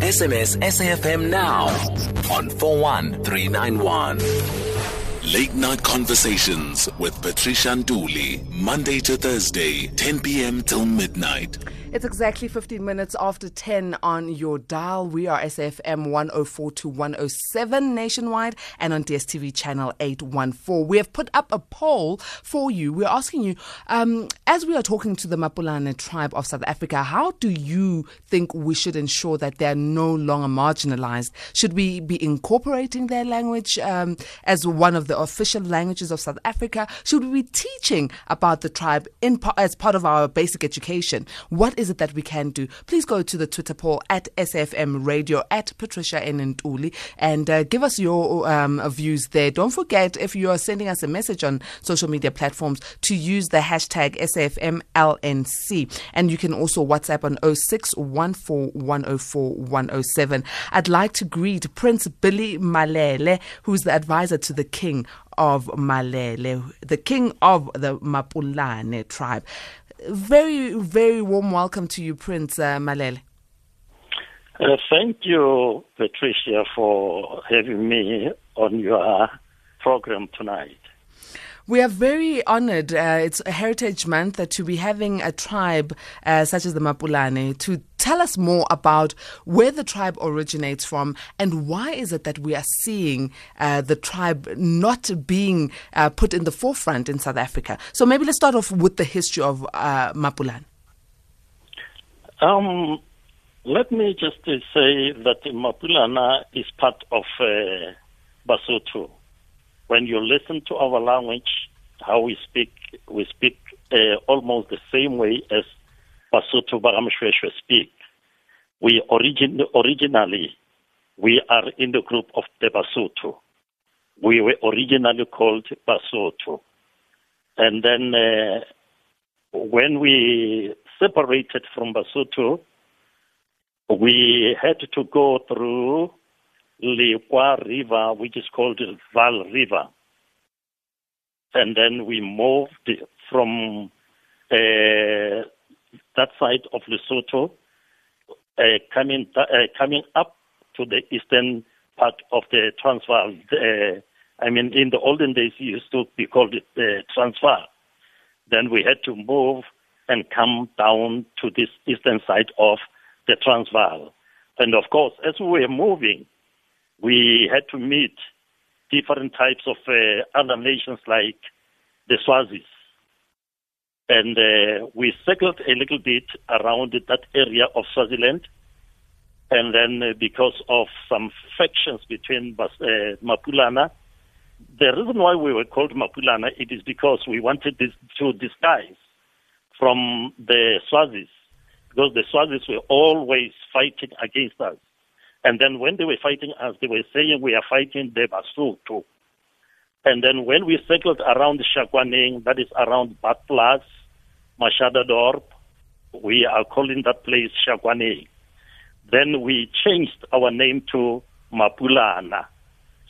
SMS SAFM now on 41391. Late night conversations with Patricia Nduli, Monday to Thursday, 10 p.m. till midnight. It's exactly 15 minutes after 10 on your dial. We are SAFM 104 to 107 nationwide and on DSTV channel 814. We have put up a poll for you. We're asking you, um, as we are talking to the Mapulana tribe of South Africa, how do you think we should ensure that they're no longer marginalized? Should we be incorporating their language um, as one of the official languages of South Africa? Should we be teaching about the tribe in, as part of our basic education? What is it that we can do? Please go to the Twitter poll at SFM Radio at Patricia Ntuli and uh, give us your um, views there. Don't forget, if you are sending us a message on social media platforms, to use the hashtag SAFMLNC. And you can also WhatsApp on 0614104107. I'd like to greet Prince Billy Malele, who's the advisor to the King of Malele, the king of the Mapulane tribe very, very warm welcome to you, Prince uh, Malele. Uh, thank you, Patricia, for having me on your program tonight. We are very honored. Uh, it's a Heritage Month uh, to be having a tribe uh, such as the Mapulane to tell us more about where the tribe originates from and why is it that we are seeing uh, the tribe not being uh, put in the forefront in South Africa. So maybe let's start off with the history of uh, Mapulane. Um, let me just say that Mapulana is part of Basotho when you listen to our language, how we speak, we speak uh, almost the same way as Basotho Bagamshweshwe speak. We origin, originally, we are in the group of the Basotho. We were originally called Basotho. And then uh, when we separated from Basotho, we had to go through Lekwa River, which is called Vaal River. And then we moved from uh, that side of Lesotho, uh, coming uh, coming up to the eastern part of the Transvaal. Uh, I mean, in the olden days, it used to be called the Transvaal. Then we had to move and come down to this eastern side of the Transvaal. And of course, as we were moving, we had to meet different types of uh, other nations like the Swazis. And uh, we circled a little bit around that area of Swaziland. And then uh, because of some factions between uh, Mapulana, the reason why we were called Mapulana, it is because we wanted this to disguise from the Swazis, because the Swazis were always fighting against us. And then when they were fighting us, they were saying we are fighting the Basotho. And then when we circled around Shakwaneng, that is around Badplaats, Machadodorp, we are calling that place Shakwaneng. Then we changed our name to Mapulana,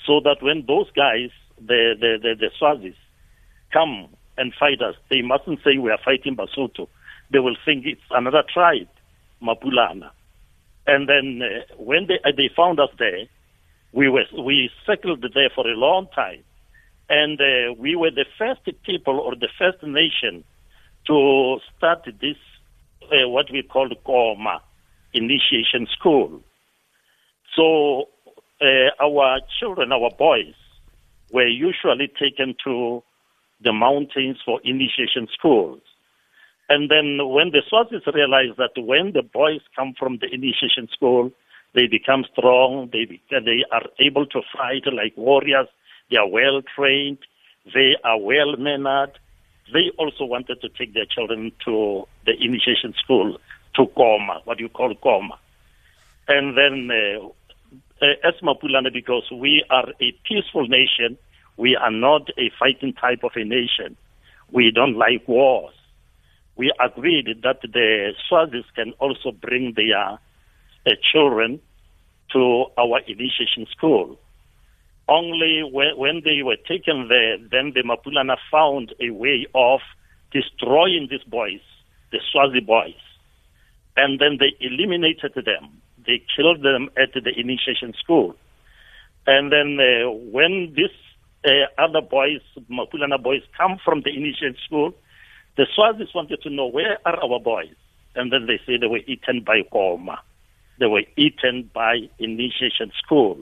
so that when those guys, the the the, the Swazis, come and fight us, they mustn't say we are fighting Basotho. They will think it's another tribe, Mapulana. And then uh, when they uh, they found us there, we were we settled there for a long time, and uh, we were the first people or the first nation to start this uh, what we call Koma initiation school. So uh, our children, our boys, were usually taken to the mountains for initiation schools. And then when the Swazis realize that when the boys come from the initiation school, they become strong, they, be, they are able to fight like warriors, they are well trained, they are well mannered. They also wanted to take their children to the initiation school, to Koma, what you call Koma. And then uh, uh, as Mapulana, because we are a peaceful nation, we are not a fighting type of a nation. We don't like wars we agreed that the Swazis can also bring their uh, children to our initiation school. Only when, when they were taken there, then the Mapulana found a way of destroying these boys, the Swazi boys. and then they eliminated them. They killed them at the initiation school. And then uh, when these uh, other boys, Mapulana boys, come from the initiation school, the Swazis wanted to know where are our boys, and then they say they were eaten by Koma. They were eaten by initiation school.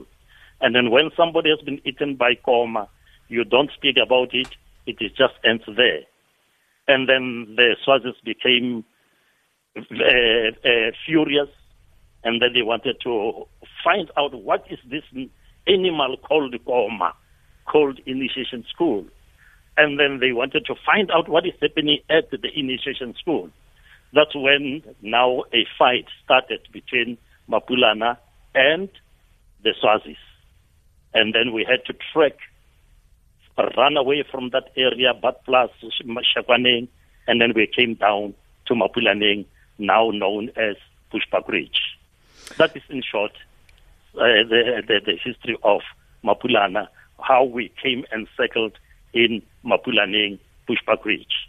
And then when somebody has been eaten by Koma, you don't speak about it, it is just ends there. And then the Swazis became uh, uh, furious, and then they wanted to find out what is this animal called Koma, called initiation school. And then they wanted to find out what is happening at the initiation school. That's when now a fight started between Mapulana and the Swazis. And then we had to trek, run away from that area, but plus Shakwaneng, and then we came down to Mapulaneng, now known as Bushbuckridge. That is in short uh, the, the, the history of Mapulana, how we came and settled in Mapulaneng, Bushbuckridge.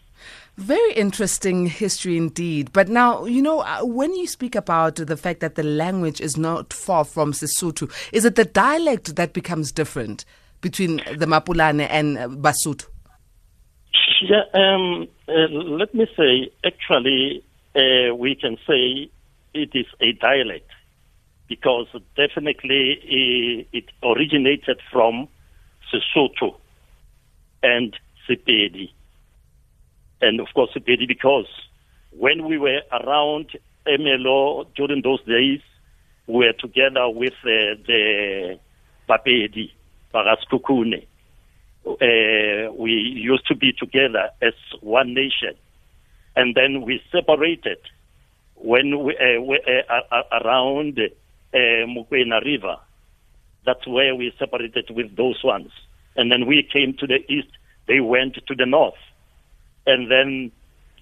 Very interesting history indeed. But now, you know, uh, when you speak about the fact that the language is not far from Sesotho, is it the dialect that becomes different between the Mapulane and uh, Basotho? Yeah, um, uh, let me say, actually, uh, we can say it is a dialect because definitely uh, it originated from Sesotho and Sepedi and of course Sepedi because when we were around MLO during those days, we were together with uh, the Bapedi, Bagaskukune. Uh, we used to be together as one nation. And then we separated when we, uh, uh, around uh, Mukwena River. That's where we separated with those ones. And then we came to the east, they went to the north and then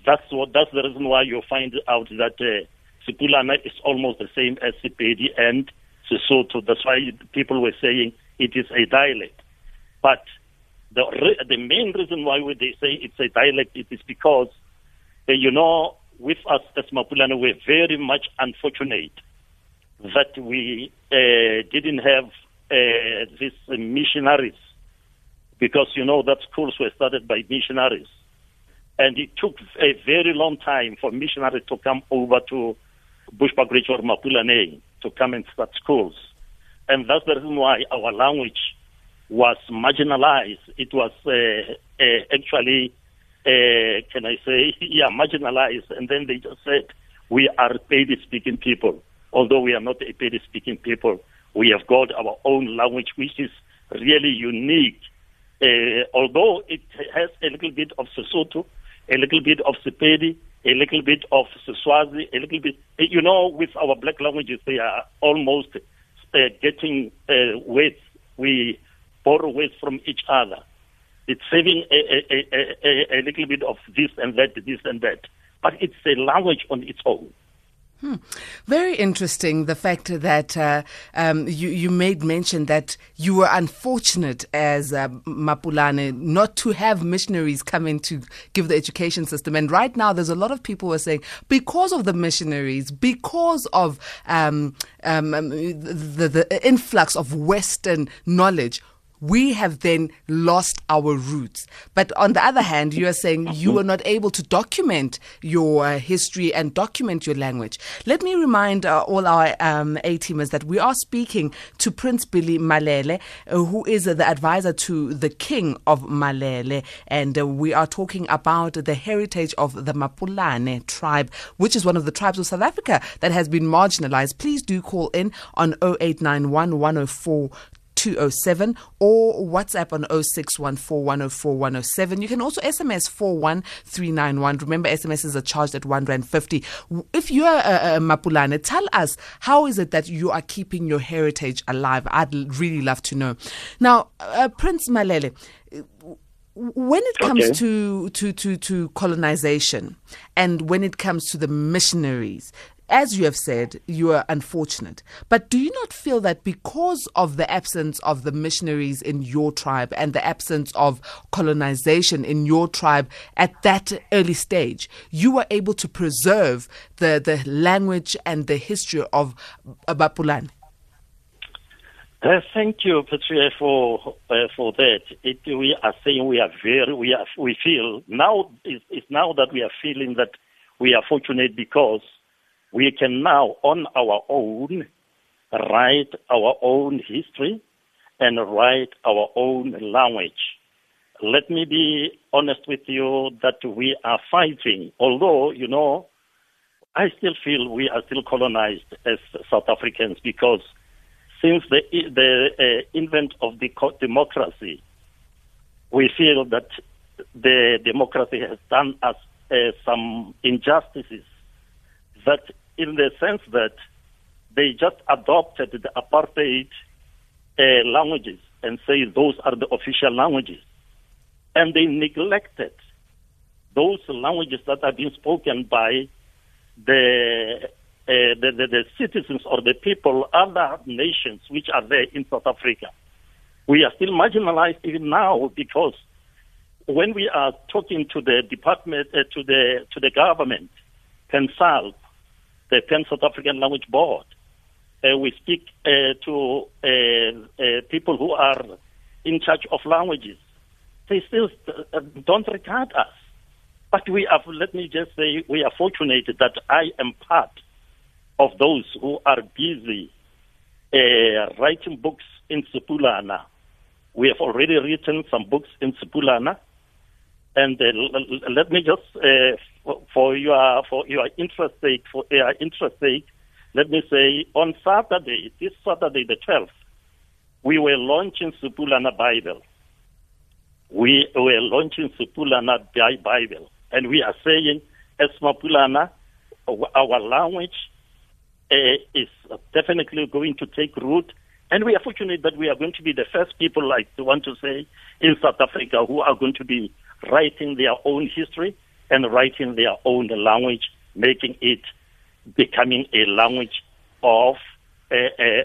that's what that's the reason why you find out that uh, Sepulana is almost the same as Sepedi and Sesotho. That's why people were saying it is a dialect. But the the main reason why they say it's a dialect it is because uh, you know with us as Mapulana we're very much unfortunate that we uh, didn't have uh, these missionaries because you know that schools were started by missionaries and it took a very long time for missionaries to come over to Bushbuckridge or Mapulaneng to come and start schools. And that's the reason why our language was marginalized. It was uh, uh, actually, uh, can I say, yeah, marginalized. And then they just said, we are Pedi speaking people. Although we are not a Pedi speaking people, we have got our own language, which is really unique. Uh, although it has a little bit of Sesotho, a little bit of Sepedi, a little bit of Siswazi, a little bit. You know, with our black languages, they are almost uh, getting uh, weights. We borrow weights from each other. It's saving a, a, a, a, little bit of this and that, this and that. But it's a language on its own. Hmm. Very interesting. The fact that uh, um, you you made mention that you were unfortunate as uh, Mapulane not to have missionaries come in to give the education system. And right now, there's a lot of people who are saying because of the missionaries, because of um, um, um the, the influx of Western knowledge we have then lost our roots. But on the other hand, you are saying you were not able to document your uh, history and document your language. Let me remind uh, all our um, A teamers that we are speaking to Prince Billy Malele, uh, who is uh, the advisor to the King of Malele. And uh, we are talking about the heritage of the Mapulane tribe, which is one of the tribes of South Africa that has been marginalized. Please do call in on 0891 104 207 or WhatsApp on 0614104107. You can also SMS 41391. Remember, SMSs are charged at 1 Rand 50. If you are a, a Mapulane, tell us how is it that you are keeping your heritage alive? I'd really love to know. Now, uh, Prince Malele, when it comes okay. to, to, to, to colonization and when it comes to the missionaries, as you have said, you are unfortunate. But do you not feel that because of the absence of the missionaries in your tribe and the absence of colonization in your tribe at that early stage, you were able to preserve the, the language and the history of Bapulane? Uh, thank you, Patricia, for uh, for that. It, we are saying we are very we are we feel now it's now that we are feeling that we are fortunate because we can now on our own write our own history and write our own language. Let me be honest with you that we are fighting, although, you know, I still feel we are still colonized as South Africans because since the, the uh, invent of the democracy, we feel that the democracy has done us uh, some injustices that in the sense that they just adopted the apartheid uh, languages and say those are the official languages. And they neglected those languages that are being spoken by the, uh, the, the, the, citizens or the people, other nations which are there in South Africa. We are still marginalized even now because when we are talking to the department, uh, to the to the government, consult the Pan South African Language Board. Uh, we speak uh, to uh, uh, people who are in charge of languages. They still don't regard us. But we have, let me just say, we are fortunate that I am part of those who are busy writing books in Sepulana. We have already written some books in Sepulana. And uh, let me just, uh, for your for your interest sake, for your interest sake, let me say on Saturday, this Saturday the 12th, we were launching Sepulana Bible. We were launching Sepulana Bible, and we are saying, as Mapulana, our language uh, is definitely going to take root. And we are fortunate that we are going to be the first people, like I want to say, in South Africa who are going to be writing their own history and writing their own language, making it becoming a language of uh,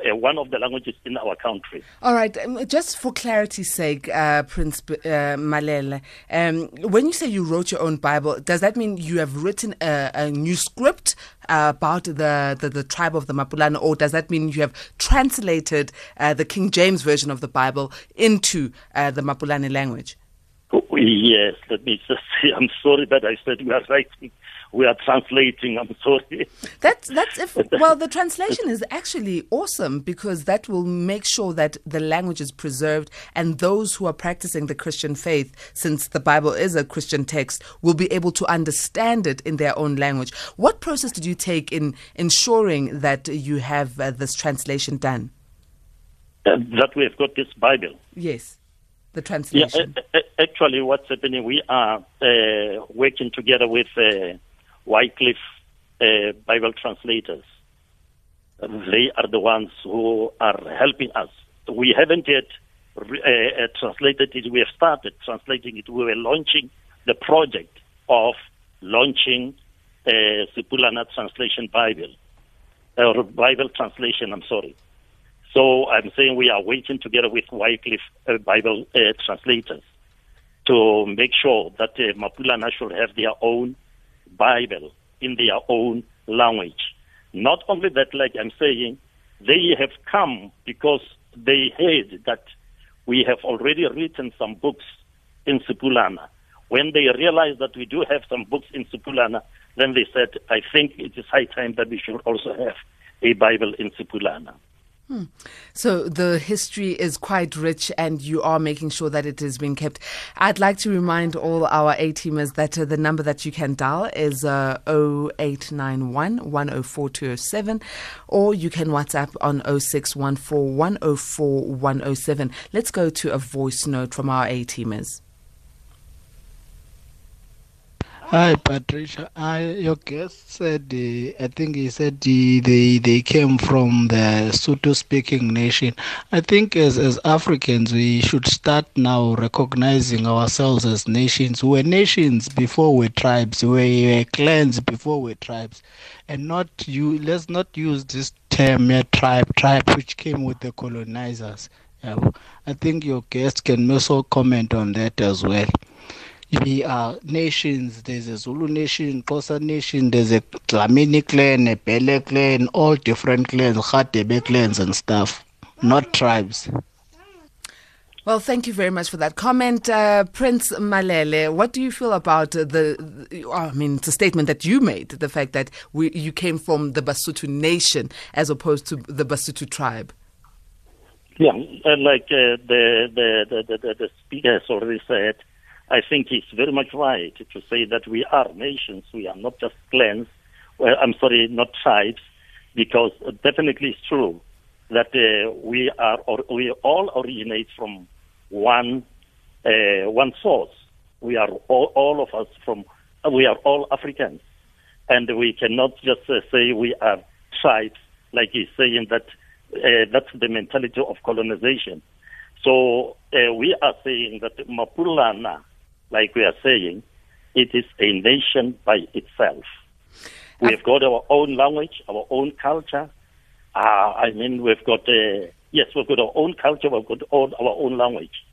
uh, one of the languages in our country. All right, um, just for clarity's sake, uh, Prince uh, Malele, um, when you say you wrote your own Bible, does that mean you have written a, a new script uh, about the, the, the, tribe of the Mapulana, or does that mean you have translated uh, the King James version of the Bible into the Mapulana language? Yes, let me just say, I'm sorry that I said we are writing, we are translating. I'm sorry. That's that's if well, the translation is actually awesome because that will make sure that the language is preserved, and those who are practicing the Christian faith, since the Bible is a Christian text, will be able to understand it in their own language. What process did you take in ensuring that you have uh, this translation done? Uh, that we have got this Bible. Yes the translation? Yeah, actually, what's happening, we are uh, working together with uh, Wycliffe uh, Bible translators. They are the ones who are helping us. We haven't yet uh, uh, translated it. We have started translating it. We were launching the project of launching uh, Sepulana Translation Bible, or Bible translation, I'm sorry. So I'm saying we are waiting together with Wycliffe uh, Bible uh, translators to make sure that uh, Mapulana should have their own Bible in their own language. Not only that, like I'm saying, they have come because they heard that we have already written some books in Sepulana. When they realized that we do have some books in Sepulana, then they said, I think it is high time that we should also have a Bible in Sepulana. Hmm. So the history is quite rich, and you are making sure that it is being kept. I'd like to remind all our A teamers that uh, the number that you can dial is uh, 0891 104207, or you can WhatsApp on 0614 104 107. Let's go to a voice note from our A teamers. Hi, Patricia. I, your guest said, uh, I think he said uh, they they came from the Sotho-speaking nation. I think as as Africans, we should start now recognizing ourselves as nations. We're nations before we're tribes. We're clans before we're tribes, and not you. Let's not use this term yeah, tribe, tribe, which came with the colonizers. Yeah, I think your guest can also comment on that as well we are nations. There's a Zulu nation, Xhosa nation, there's a Dlamini clan, a Bele clan, all different clans, Khatebe clans and stuff, not tribes. Well, thank you very much for that comment, uh, Prince Malele. What do you feel about the, the? I mean, it's a statement that you made. The fact that we, you came from the Basutu nation as opposed to the Basutu tribe. Yeah, like uh, the, the, the the the speaker has already said, I think it's very much right to say that we are nations. We are not just clans. Well, I'm sorry, not tribes, because definitely it's true that uh, we are or we all originate from one uh, one source. We are all, all, of us from we are all Africans, and we cannot just uh, say we are tribes like he's saying that uh, that's the mentality of colonization. So uh, we are saying that Mapulana like we are saying, it is a nation by itself. We have got our own language, our own culture. Uh, I mean, we've got, uh, yes, we've got our own culture, we've got all our own language.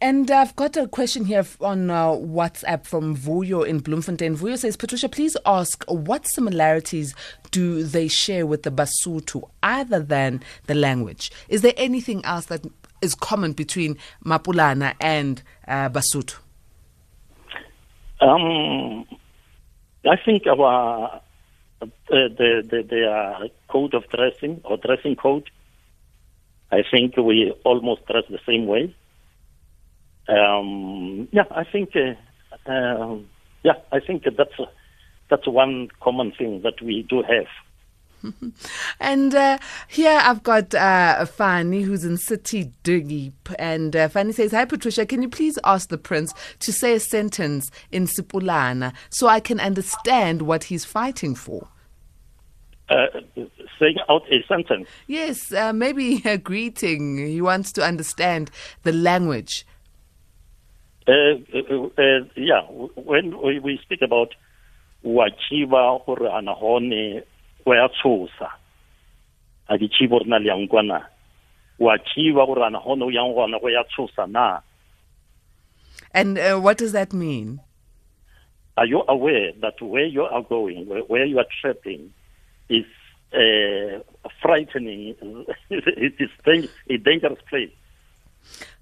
And I've got a question here on uh, WhatsApp from Vuyo in Bloemfontein. Vuyo says, Patricia, please ask what similarities do they share with the Basotho other than the language? Is there anything else that is common between Mapulana and uh, Basotho? Um, I think our uh, the the, the uh, code of dressing or dressing code. I think we almost dress the same way. Um, yeah, I think. Uh, um, yeah, I think that's that's one common thing that we do have. and uh, here I've got uh, Fanny, who's in City Diggy. And uh, Fanny says, Hi, Patricia, can you please ask the prince to say a sentence in Sipulana so I can understand what he's fighting for? Uh, saying out a sentence? Yes, uh, maybe a greeting. He wants to understand the language. Uh, uh, yeah, when we speak about Wachiva or Anahone, go ya tshosa a rena le yang kwana wa chiba gore ana gone o yang gona go ya tshosa na. And uh, what does that mean? Are you aware that where you are going where, where you are trapping is uh, frightening? It is a dangerous place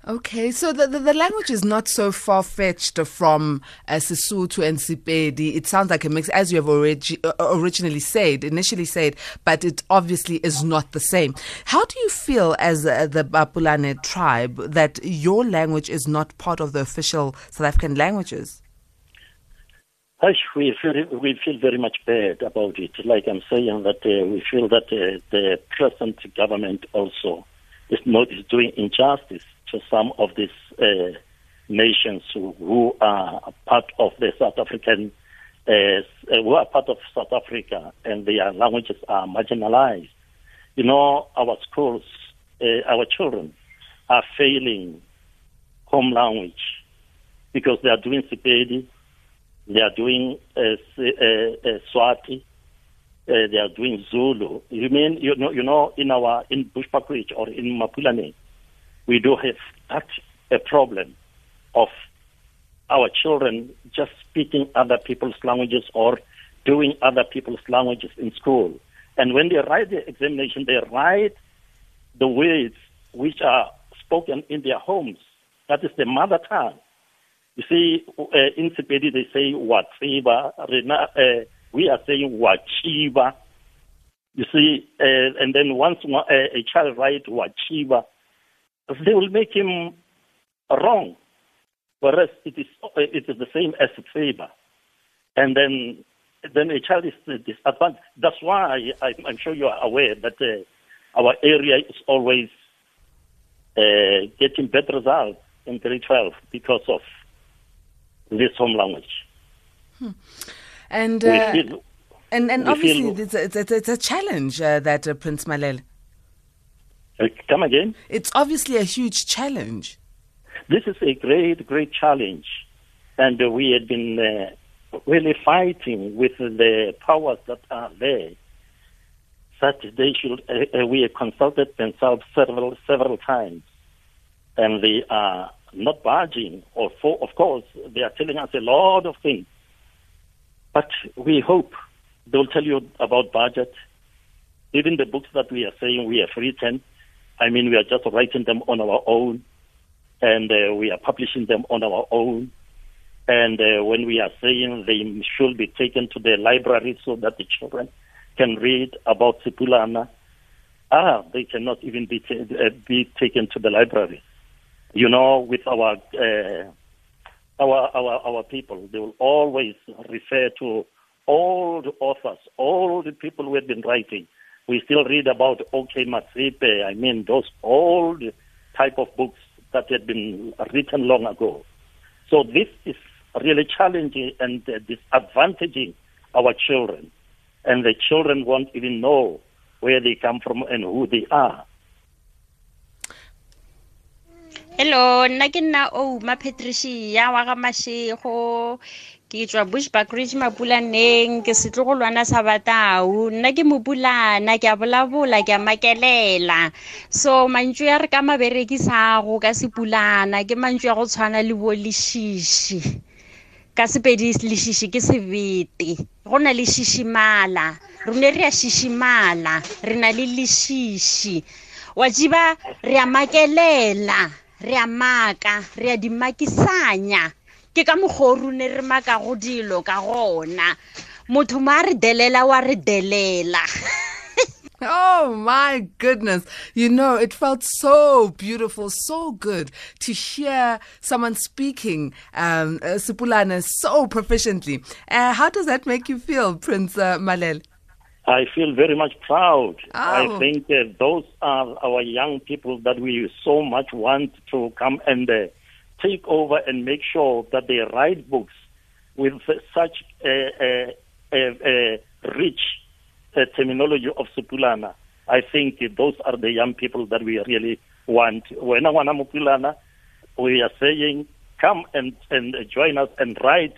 Okay, so the, the, the, language is not so far fetched from uh, Sesotho and Sepedi. It sounds like a mix, as you have already, uh, originally said, initially said, but it obviously is not the same. How do you feel as uh, the Mapulana tribe that your language is not part of the official South African languages? Hush, we feel we feel very much bad about it. Like I'm saying that uh, we feel that uh, the present government also is not is doing injustice to some of these uh, nations who, who, are part of the South African, uh, who are part of South Africa, and their languages are marginalized. You know, our schools, uh, our children are failing home language because they are doing Sepedi, they are doing uh, uh, uh, Swati, uh, they are doing Zulu. You mean you know you know in our in Bushbuckridge or in Mapulane, we do have such a problem of our children just speaking other people's languages or doing other people's languages in school. And when they write the examination, they write the words which are spoken in their homes. That is the mother tongue. You see, uh, in Sepedi they say Watsiba. Uh, we are saying Wachiba. You see, uh, and then once uh, a child writes Wachiba, they will make him wrong. Whereas it is it is the same as favor, and then then a child is disadvantaged. That's why I, am sure you are aware that uh, our area is always uh, getting better results in grade 12 because of this home language. Hmm. And uh, feel, and and obviously it's, a, it's, a, it's a challenge uh, that uh, Prince Malele. Uh, come again. It's obviously a huge challenge. This is a great, great challenge, and we had been uh, really fighting with the powers that are there. That they should. Uh, we have consulted themselves several, several times, and they are not budging. Or for, of course, they are telling us a lot of things but we hope they'll tell you about budget. Even the books that we are saying we have written, I mean, we are just writing them on our own, and uh, we are publishing them on our own. And uh, when we are saying they should be taken to the library so that the children can read about Sipulana, ah, they cannot even be, t- uh, be taken to the library. You know, with our uh, our, our, our people. They will always refer to all the authors, all the people who have been writing. We still read about OK Matsepe, I mean, those old type of books that had been written long ago. So this is really challenging and disadvantaging our children. And the children won't even know where they come from and who they are. Hello nna ke nna ouma ma patricia wa ga mashego ke tswa bushback ridge mapulaneng ke setlogolwana sa batau. Nna ke mopulana ke a bolabola ke a makelela. So mantso ya re ka maberekisago ka sepulana ke mantso ya go tshwana le bo lešiši ka sepedi lešiši ke sebete. Go na le šišimala rone re a šišimala re na le lešiši wa tsiba re a makelela re a maka re a ke ka dilo ka gona motho mo a re delela wa re delela Oh my goodness. You know, it felt so beautiful, so good to hear someone speaking um, uh, Sipulana so proficiently. Uh, how does that make you feel, Prince uh, Malele? I feel very much proud. Oh. I think uh, those are our young people that we so much want to come and uh, take over and make sure that they write books with such a, a, a, rich uh, terminology of Supulana. I think those are the young people that we really want. When I want Mupulana, we are saying, come and, and join us and write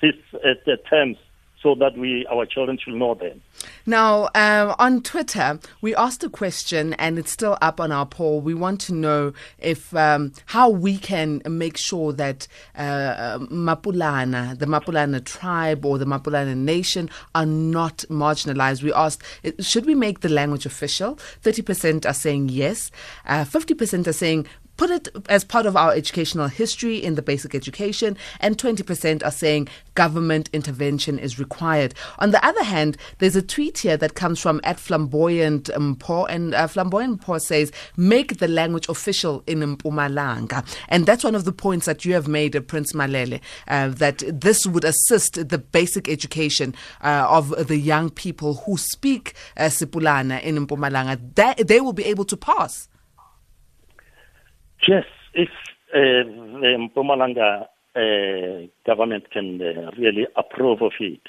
these uh, terms so that we our children should know them. Now, um, on Twitter, we asked a question, and it's still up on our poll. We want to know if um, how we can make sure that uh, Mapulana, the Mapulana tribe or the Mapulana nation, are not marginalized. We asked, should we make the language official? Thirty percent are saying yes. Uh, fifty uh, percent are saying put it as part of our educational history in the basic education, and 20% are saying government intervention is required. On the other hand, there's a tweet here that comes from at Flamboyant Mpo, and uh, Flamboyant Mpo says, make the language official in Mpumalanga. And that's one of the points that you have made, uh, Prince Malele, uh, that this would assist the basic education uh, of the young people who speak uh, Sipulana in Mpumalanga. That they will be able to pass. Yes, if the Mpumalanga uh, government can uh, really approve of it,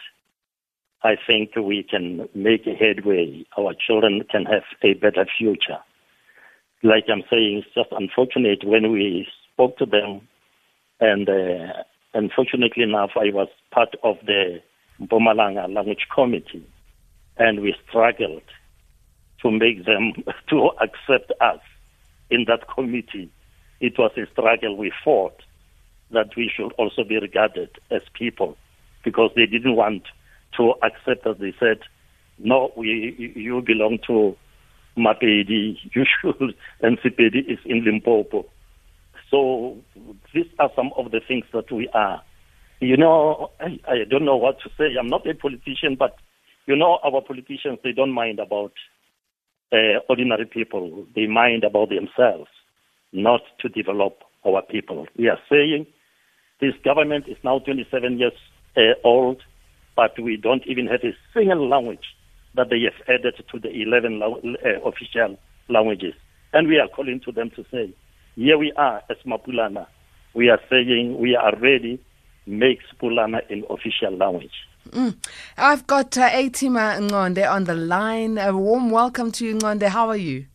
I think we can make a headway. Our children can have a better future. Like I'm saying, it's just unfortunate when we spoke to them, and uh, unfortunately enough, I was part of the Mpumalanga Language Committee, and we struggled to make them to accept us in that committee it was a struggle we fought that we should also be regarded as people because they didn't want to accept us. They said, no, we, you belong to Mapedi, you should, and Sipedi is in Limpopo. So these are some of the things that we are. You know, I, I don't know what to say. I'm not a politician, but you know, our politicians, they don't mind about uh, ordinary people. They mind about themselves not to develop our people. We are saying this government is now 27 years uh, old, but we don't even have a single language that they have added to the 11 uh, official languages. And we are calling to them to say, here we are as Mapulana. We are saying we are ready make Sepulana an official language. Mm. I've got uh, Atima Ngonde on the line. A warm welcome to you, Ngonde. How are you?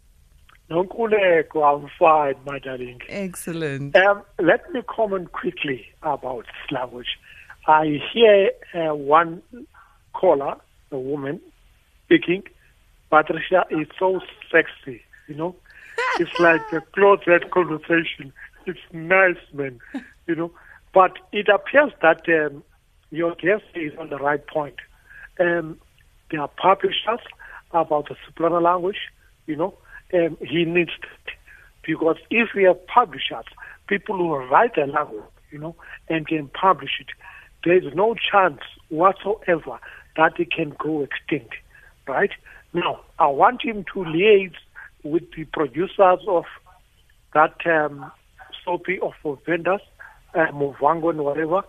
Nonkuleko, I'm fine, my darling. Excellent. Um, let me comment quickly about language. I hear uh, one caller, a woman, speaking. Patricia is so sexy, you know. it's like a closet conversation. It's nice, man, you know. But it appears that um, your guest is on the right point. Um, there are publishers about the Sepulana language, you know. Um, he needs to, because if we have publishers, people who write a language, you know, and can publish it, there is no chance whatsoever that it can go extinct, right? Now, I want him to liaise with the producers of that um, soapy of vendors, uh, Muvhango and whatever,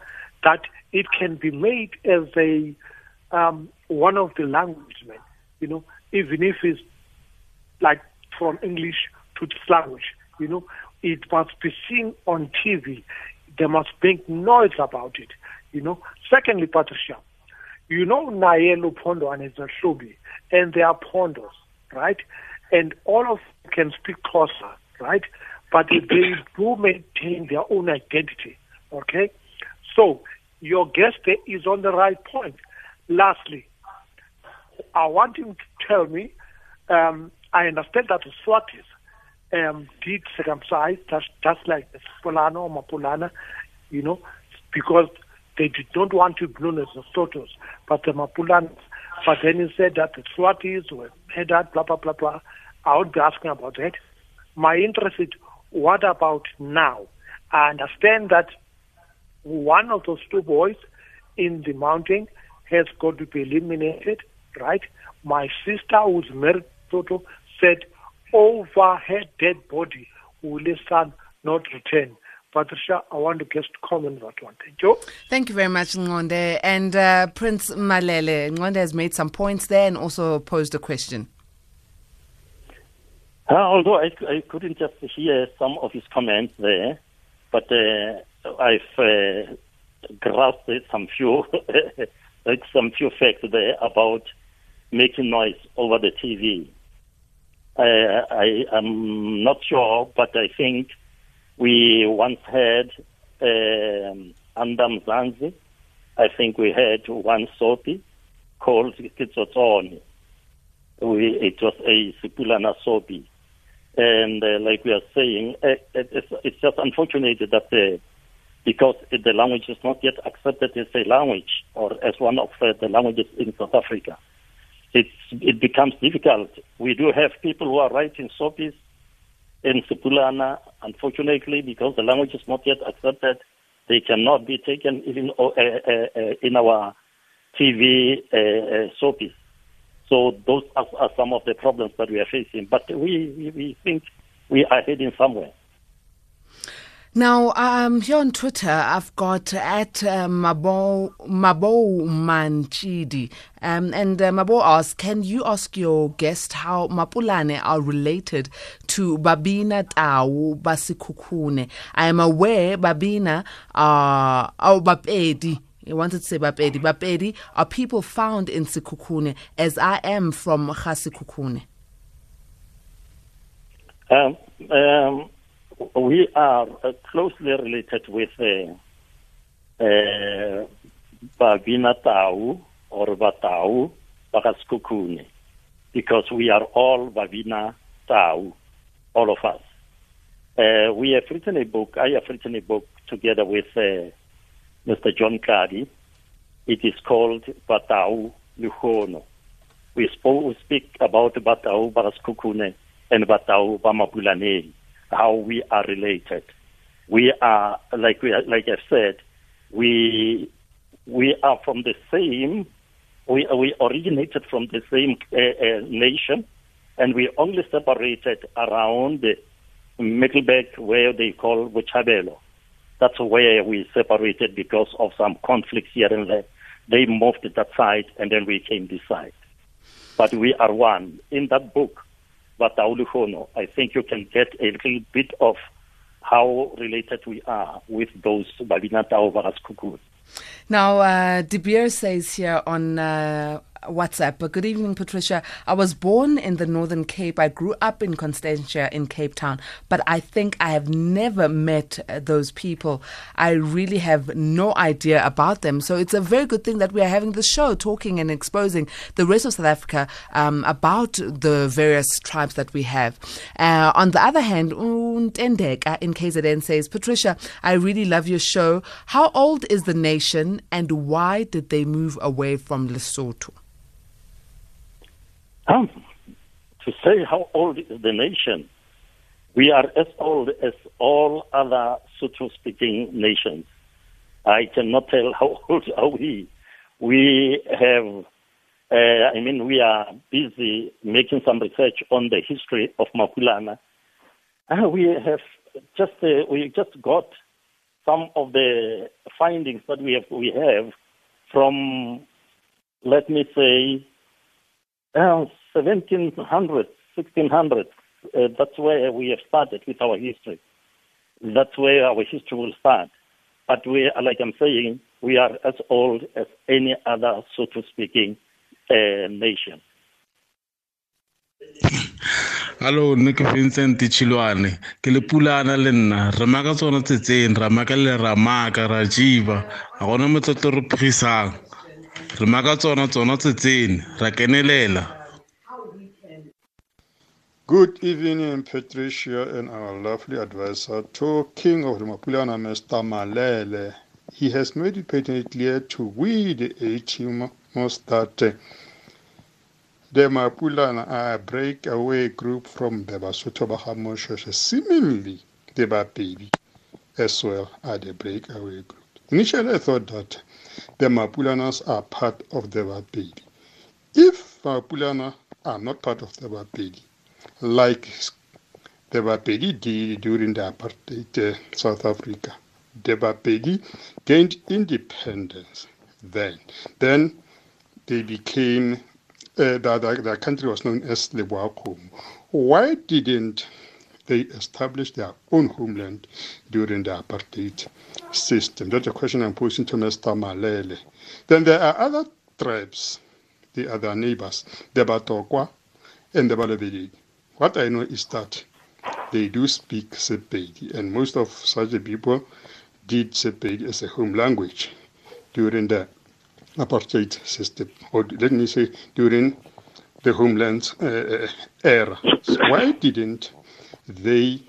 that it can be made as a um, one of the languages, you know, even if it's like from English to this language, you know, it must be seen on TV. They must make noise about it, you know. Secondly, Patricia, you know Nayelo Pondo and his Shobi, and they are Pondos, right? And all of them can speak closer, right? But they do maintain their own identity, okay? So your guest is on the right point. Lastly, I want him to tell me, um, I understand that the Swatis um, did circumcise, just, just like the Spolano or Mapulana, you know, because they did not want to be known as the Sotos, but the Mapulanas. But then he said that the Swatis were headed, blah, blah, blah, blah. I would be asking about that. My interest is, what about now? I understand that one of those two boys in the mountain has got to be eliminated, right? My sister, who's married to said, over her dead body will his son not return. Patricia, I want to just comment that one. Thank you. Thank you very much, Ngonde. And uh, Prince Malele, Ngonde has made some points there and also posed a question. Uh, although I, I couldn't just hear some of his comments there, but uh, I've uh, grasped some few some few facts there about making noise over the TV. Uh, I am not sure, but I think we once had um, Andam Zanzi. I think we had one soapy called Kitsotsoni. We, it was a Sepulana soapy. And uh, like we are saying, uh, it's, it's, just unfortunate that uh, because the language is not yet accepted as a language or as one of uh, the languages in South Africa, it's, it becomes difficult. We do have people who are writing soapies in Sepulana, unfortunately, because the language is not yet accepted, they cannot be taken even uh, uh, uh, in our TV uh, uh, soapies. So those are, are, some of the problems that we are facing. But we, we, we think we are heading somewhere. Now, um, here on Twitter, I've got at uh, Mabo, Mabo Manchidi. Um, and uh, Mabo asks, can you ask your guest how Mapulane are related to Babina Tau Basikukune? I am aware Babina are, uh, Bapedi he wanted to say Bapedi. Bapedi are people found in Sekhukhune, as I am from Khasikukune. Um, um, we are uh, closely related with uh, uh, Babina Tau or Batau Bakaskukune because we are all Babina Tau, all of us. Uh, we have written a book, I have written a book together with uh, Mr. John Kadi. It is called Batau Luhono. We, we speak about Batau Baraskukune and Batau Bamabulaneri how we are related. We are, like we, like I said, we we are from the same. We we originated from the same uh, uh, nation, and we only separated around the Middelburg, where they call Botshabelo. That's where we separated because of some conflicts here and there. They moved that side, and then we came this side. But we are one. In that book, Batauluhono, I think you can get a little bit of how related we are with those Babinata Varas Now, uh, De Beer says here on uh, WhatsApp. But good evening, Patricia. I was born in the Northern Cape. I grew up in Constantia in Cape Town, but I think I have never met uh, those people. I really have no idea about them. So it's a very good thing that we are having this show, talking and exposing the rest of South Africa um, about the various tribes that we have. Uh, on the other hand, Ntendek in KZN says, Patricia, I really love your show. How old is the nation and why did they move away from Lesotho? Um, to say how old is the nation, we are as old as all other Sotho speaking nations. I cannot tell how old are we. We have, uh, I mean, we are busy making some research on the history of Mapulana. Uh, we have just, uh, we just got some of the findings that we have, we have from, let me say, uh, 1700, 1600. Uh, that's where we have started with our history. That's where our history will start. But we, like I'm saying, we are as old as any other Sotho speaking uh, nation. Hello, ke Vincent Chilwane. Ke le pulana le nna. Re maka tsona ra maka le ra maka, ra jiva. Ga. Re maka tsona tsona tsetseng, ra kenelela. Good evening, Patricia and our lovely advisor. To King of the Mapulana, Mr. Malele. He has made it patently clear to we, the A-team, that uh, the Mapulana are a breakaway group from the Basotho Bahamoshoshe. Seemingly, the Bapedi as well are the breakaway group. Initially, I thought that the Mapulanas are part of the Bapedi. If Mapulana are not part of the Bapedi, like the Bapedi did during the apartheid uh, South Africa. The Bapedi gained independence then. Then they became, uh, the, the, the, country was known as the Lebowakgomo. Why didn't they established their own homeland during the apartheid system? That's a question I'm posing to Mr. Malele. Then there are other tribes, the other neighbors, the Batlokwa and the Balabedi. What I know is that they do speak Sepedi, and most of such people did Sepedi as a home language during the apartheid system, or let me say during the homeland uh, era. So why didn't they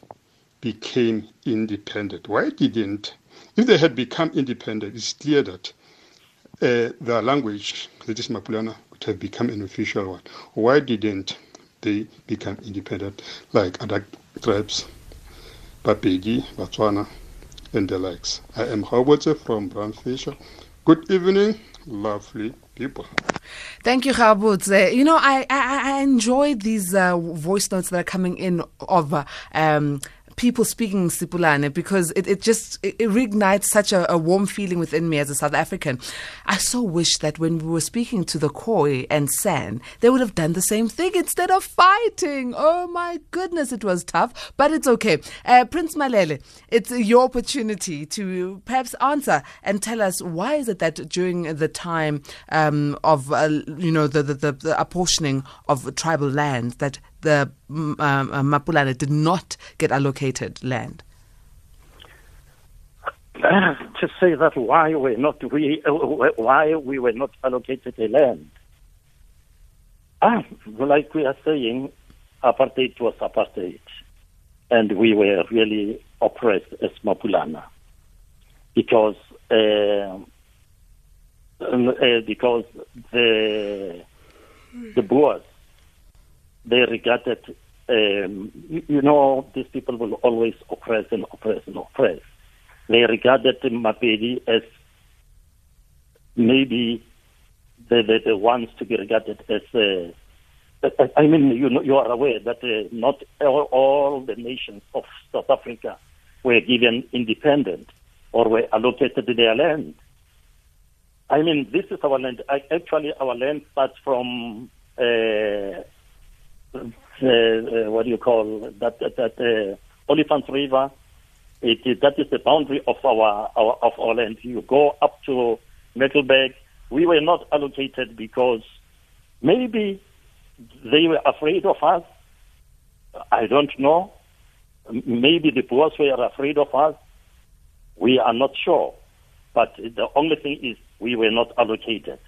became independent? Why didn't, if they had become independent, it's clear that uh, their language, that is Mapulana, would have become an official one. Why didn't they become independent like other tribes, Bapedi, Botswana, and the likes. I am Howard from Fisher. Good evening, lovely people. Thank you, Khabutze. You know, I, I, I enjoy these uh, voice notes that are coming in of uh, um, people speaking Sipulane because it, it just it, it reignites such a, a, warm feeling within me as a South African. I so wish that when we were speaking to the Khoi and San, they would have done the same thing instead of fighting. Oh my goodness, it was tough, but it's okay. Uh, Prince Malele, it's your opportunity to perhaps answer and tell us why is it that during the time um, of uh, you know the, the, the, the apportioning of tribal lands that the um, uh, Mapulana did not get allocated land? Uh, to say that why we not we uh, why we were not allocated the land. Ah, like we are saying, apartheid was apartheid, and we were really oppressed as Mapulana because um, uh, because the the Boers they regarded, um, you, know, these people will always oppress and oppress and oppress. They regarded Mapedi as maybe the, the, the ones to be regarded as. Uh, I mean, you know, you are aware that uh, not all, all the nations of South Africa were given independent or were allocated their land. I mean, this is our land. I, actually, our land starts from uh, uh, uh, what do you call that? That, that uh, Olifants River. It, that is the boundary of our, our of our land. You go up to Middelburg, we were not allocated because maybe they were afraid of us. I don't know. Maybe the Boers were afraid of us. We are not sure. But the only thing is we were not allocated.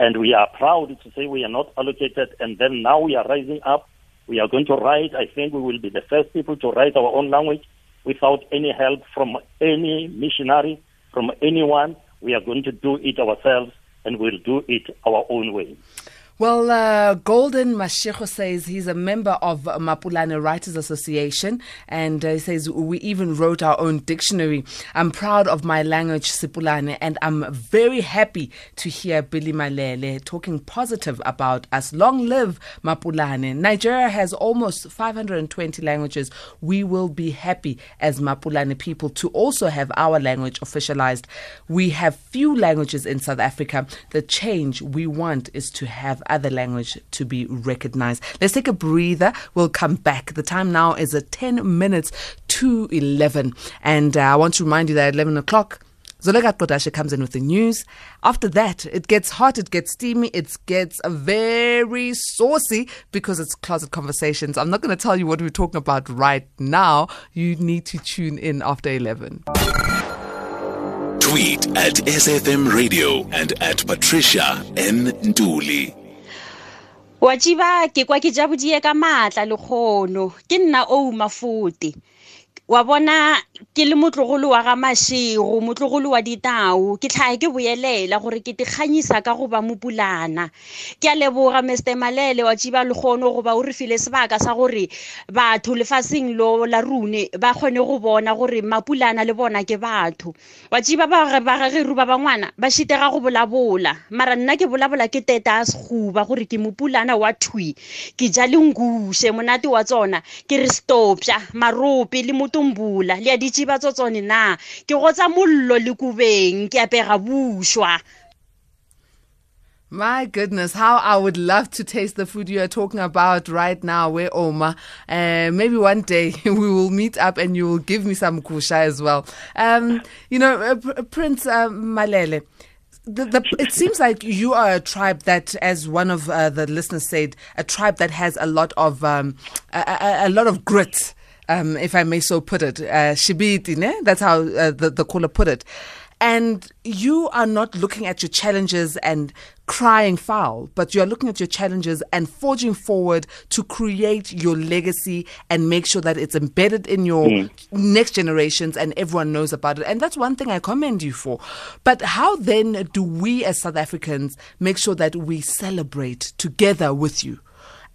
And we are proud to say we are not allocated. And then now we are rising up. We are going to write. I think we will be the first people to write our own language without any help from any missionary, from anyone. We are going to do it ourselves and we'll do it our own way. Well, uh, Golden Mashego says he's a member of Mapulana Writers Association, and uh, he says we even wrote our own dictionary. I'm proud of my language, Sipulane, and I'm very happy to hear Billy Malele talking positive about us. Long live Mapulane. Nigeria has almost 520 languages. We will be happy as Mapulane people to also have our language officialized. We have few languages in South Africa. The change we want is to have other language to be recognized. Let's take a breather. We'll come back. The time now is at 10 minutes to 11. And uh, I want to remind you that at 11 o'clock, Zoleka Kodashe comes in with the news. After that, it gets hot, it gets steamy, it gets very saucy because it's closet conversations. I'm not going to tell you what we're talking about right now. You need to tune in after 11. Tweet at SFM Radio and at Patricia N. Nduli. Wa tsiba ke kwa ke ja bodie ka maatla le kgono. Ke nna o mafote wa bona ke le motlogolo wa ga mašego motlogolo wa ditau. Ke tlhae ke boelela gore ke tekganyisa ka go ba mopulana. Ke a leboga mr malele wa tsiba lekgono goba o re file sebaka sa gore batho lefaseng lo la rune ba kgone go bona gore mapulana le bona ke batho. Wa tsiba ba ruba ba bangwana ba šitega go bolabola. Mara nna ke bolabola ke teta a sekguba gore ke mopulana wa thui ke ja lenguse monate wa tsona. Ke re stopša marope le le tso tsone na ke mollo le kubeng ke apega bušwa My goodness, how I would love to taste the food you are talking about right now, where Oma. Uh, maybe one day we will meet up and you will give me some kusha as well. Um, you know, uh, Prince uh, Malele. The, the, it seems like you are a tribe that, as one of uh, the listeners said, a tribe that has a lot of um, a, a, a, lot of grit, um, if I may so put it. Uh, Shibiti, that's how uh, the, the caller put it and you are not looking at your challenges and crying foul, but you're looking at your challenges and forging forward to create your legacy and make sure that it's embedded in your mm. next generations and everyone knows about it. And that's one thing I commend you for. But how then do we as South Africans make sure that we celebrate together with you?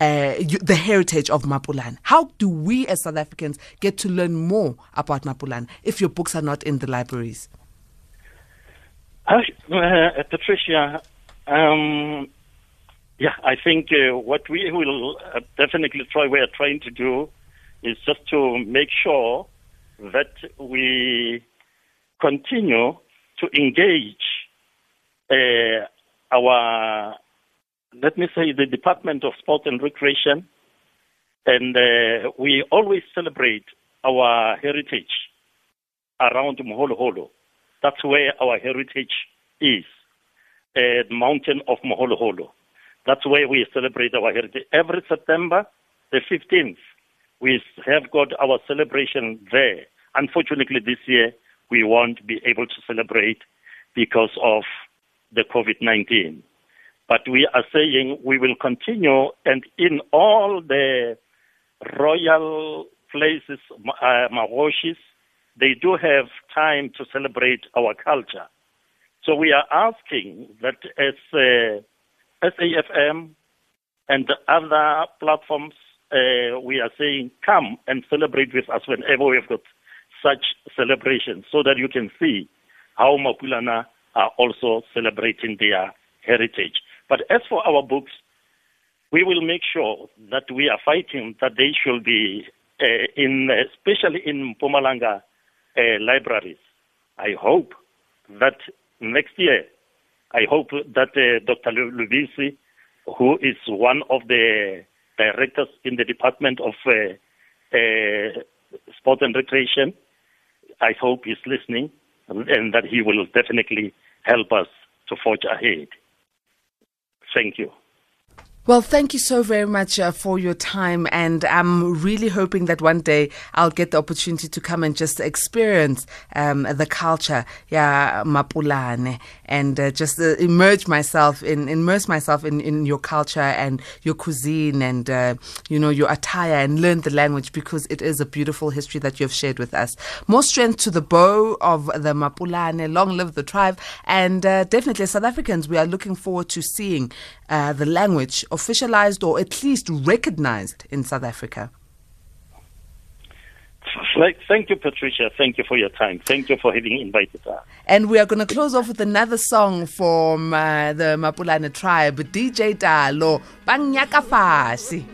Uh, the heritage of Mapulan. How do we as South Africans get to learn more about Mapulan if your books are not in the libraries? Uh, Patricia, um, yeah, I think uh, what we will uh, definitely try, we are trying to do is just to make sure that we continue to engage uh, our, let me say, the Department of Sport and Recreation, and uh, we always celebrate our heritage around Moholo Holo. That's where our heritage is, uh, the mountain of Moholoholo. That's where we celebrate our heritage. Every September, the 15th, we have got our celebration there. Unfortunately, this year, we won't be able to celebrate because of the COVID 19. But we are saying we will continue, and in all the royal places, uh, they do have time to celebrate our culture. So we are asking that as uh, SAFM and other platforms, uh, we are saying come and celebrate with us whenever we've got such celebrations so that you can see how Mapulana are also celebrating their heritage. But as for our books, we will make sure that we are fighting that they should be uh, in, especially in Mpumalanga uh, libraries. I hope that next year, I hope that uh, Dr. Lubisi, who is one of the directors in the Department of uh, uh, Sport and Recreation, I hope he's listening and, and that he will definitely help us to forge ahead. Thank you. Well, thank you so very much uh, for your time. And I'm really hoping that one day I'll get the opportunity to come and just experience um, the culture, yeah, Mapulane, and uh, just uh, immerse myself in, immerse myself in, in your culture and your cuisine and, uh, you know, your attire and learn the language because it is a beautiful history that you've shared with us. More strength to the bow of the Mapulane. Long live the tribe. And uh, definitely, South Africans, we are looking forward to seeing uh, the language officialized or at least recognized in South Africa? Thank you, Patricia. Thank you for your time. Thank you for having invited us. And we are going to close off with another song from uh, the Mapulana tribe, DJ Dalo, Banyaka Fasi.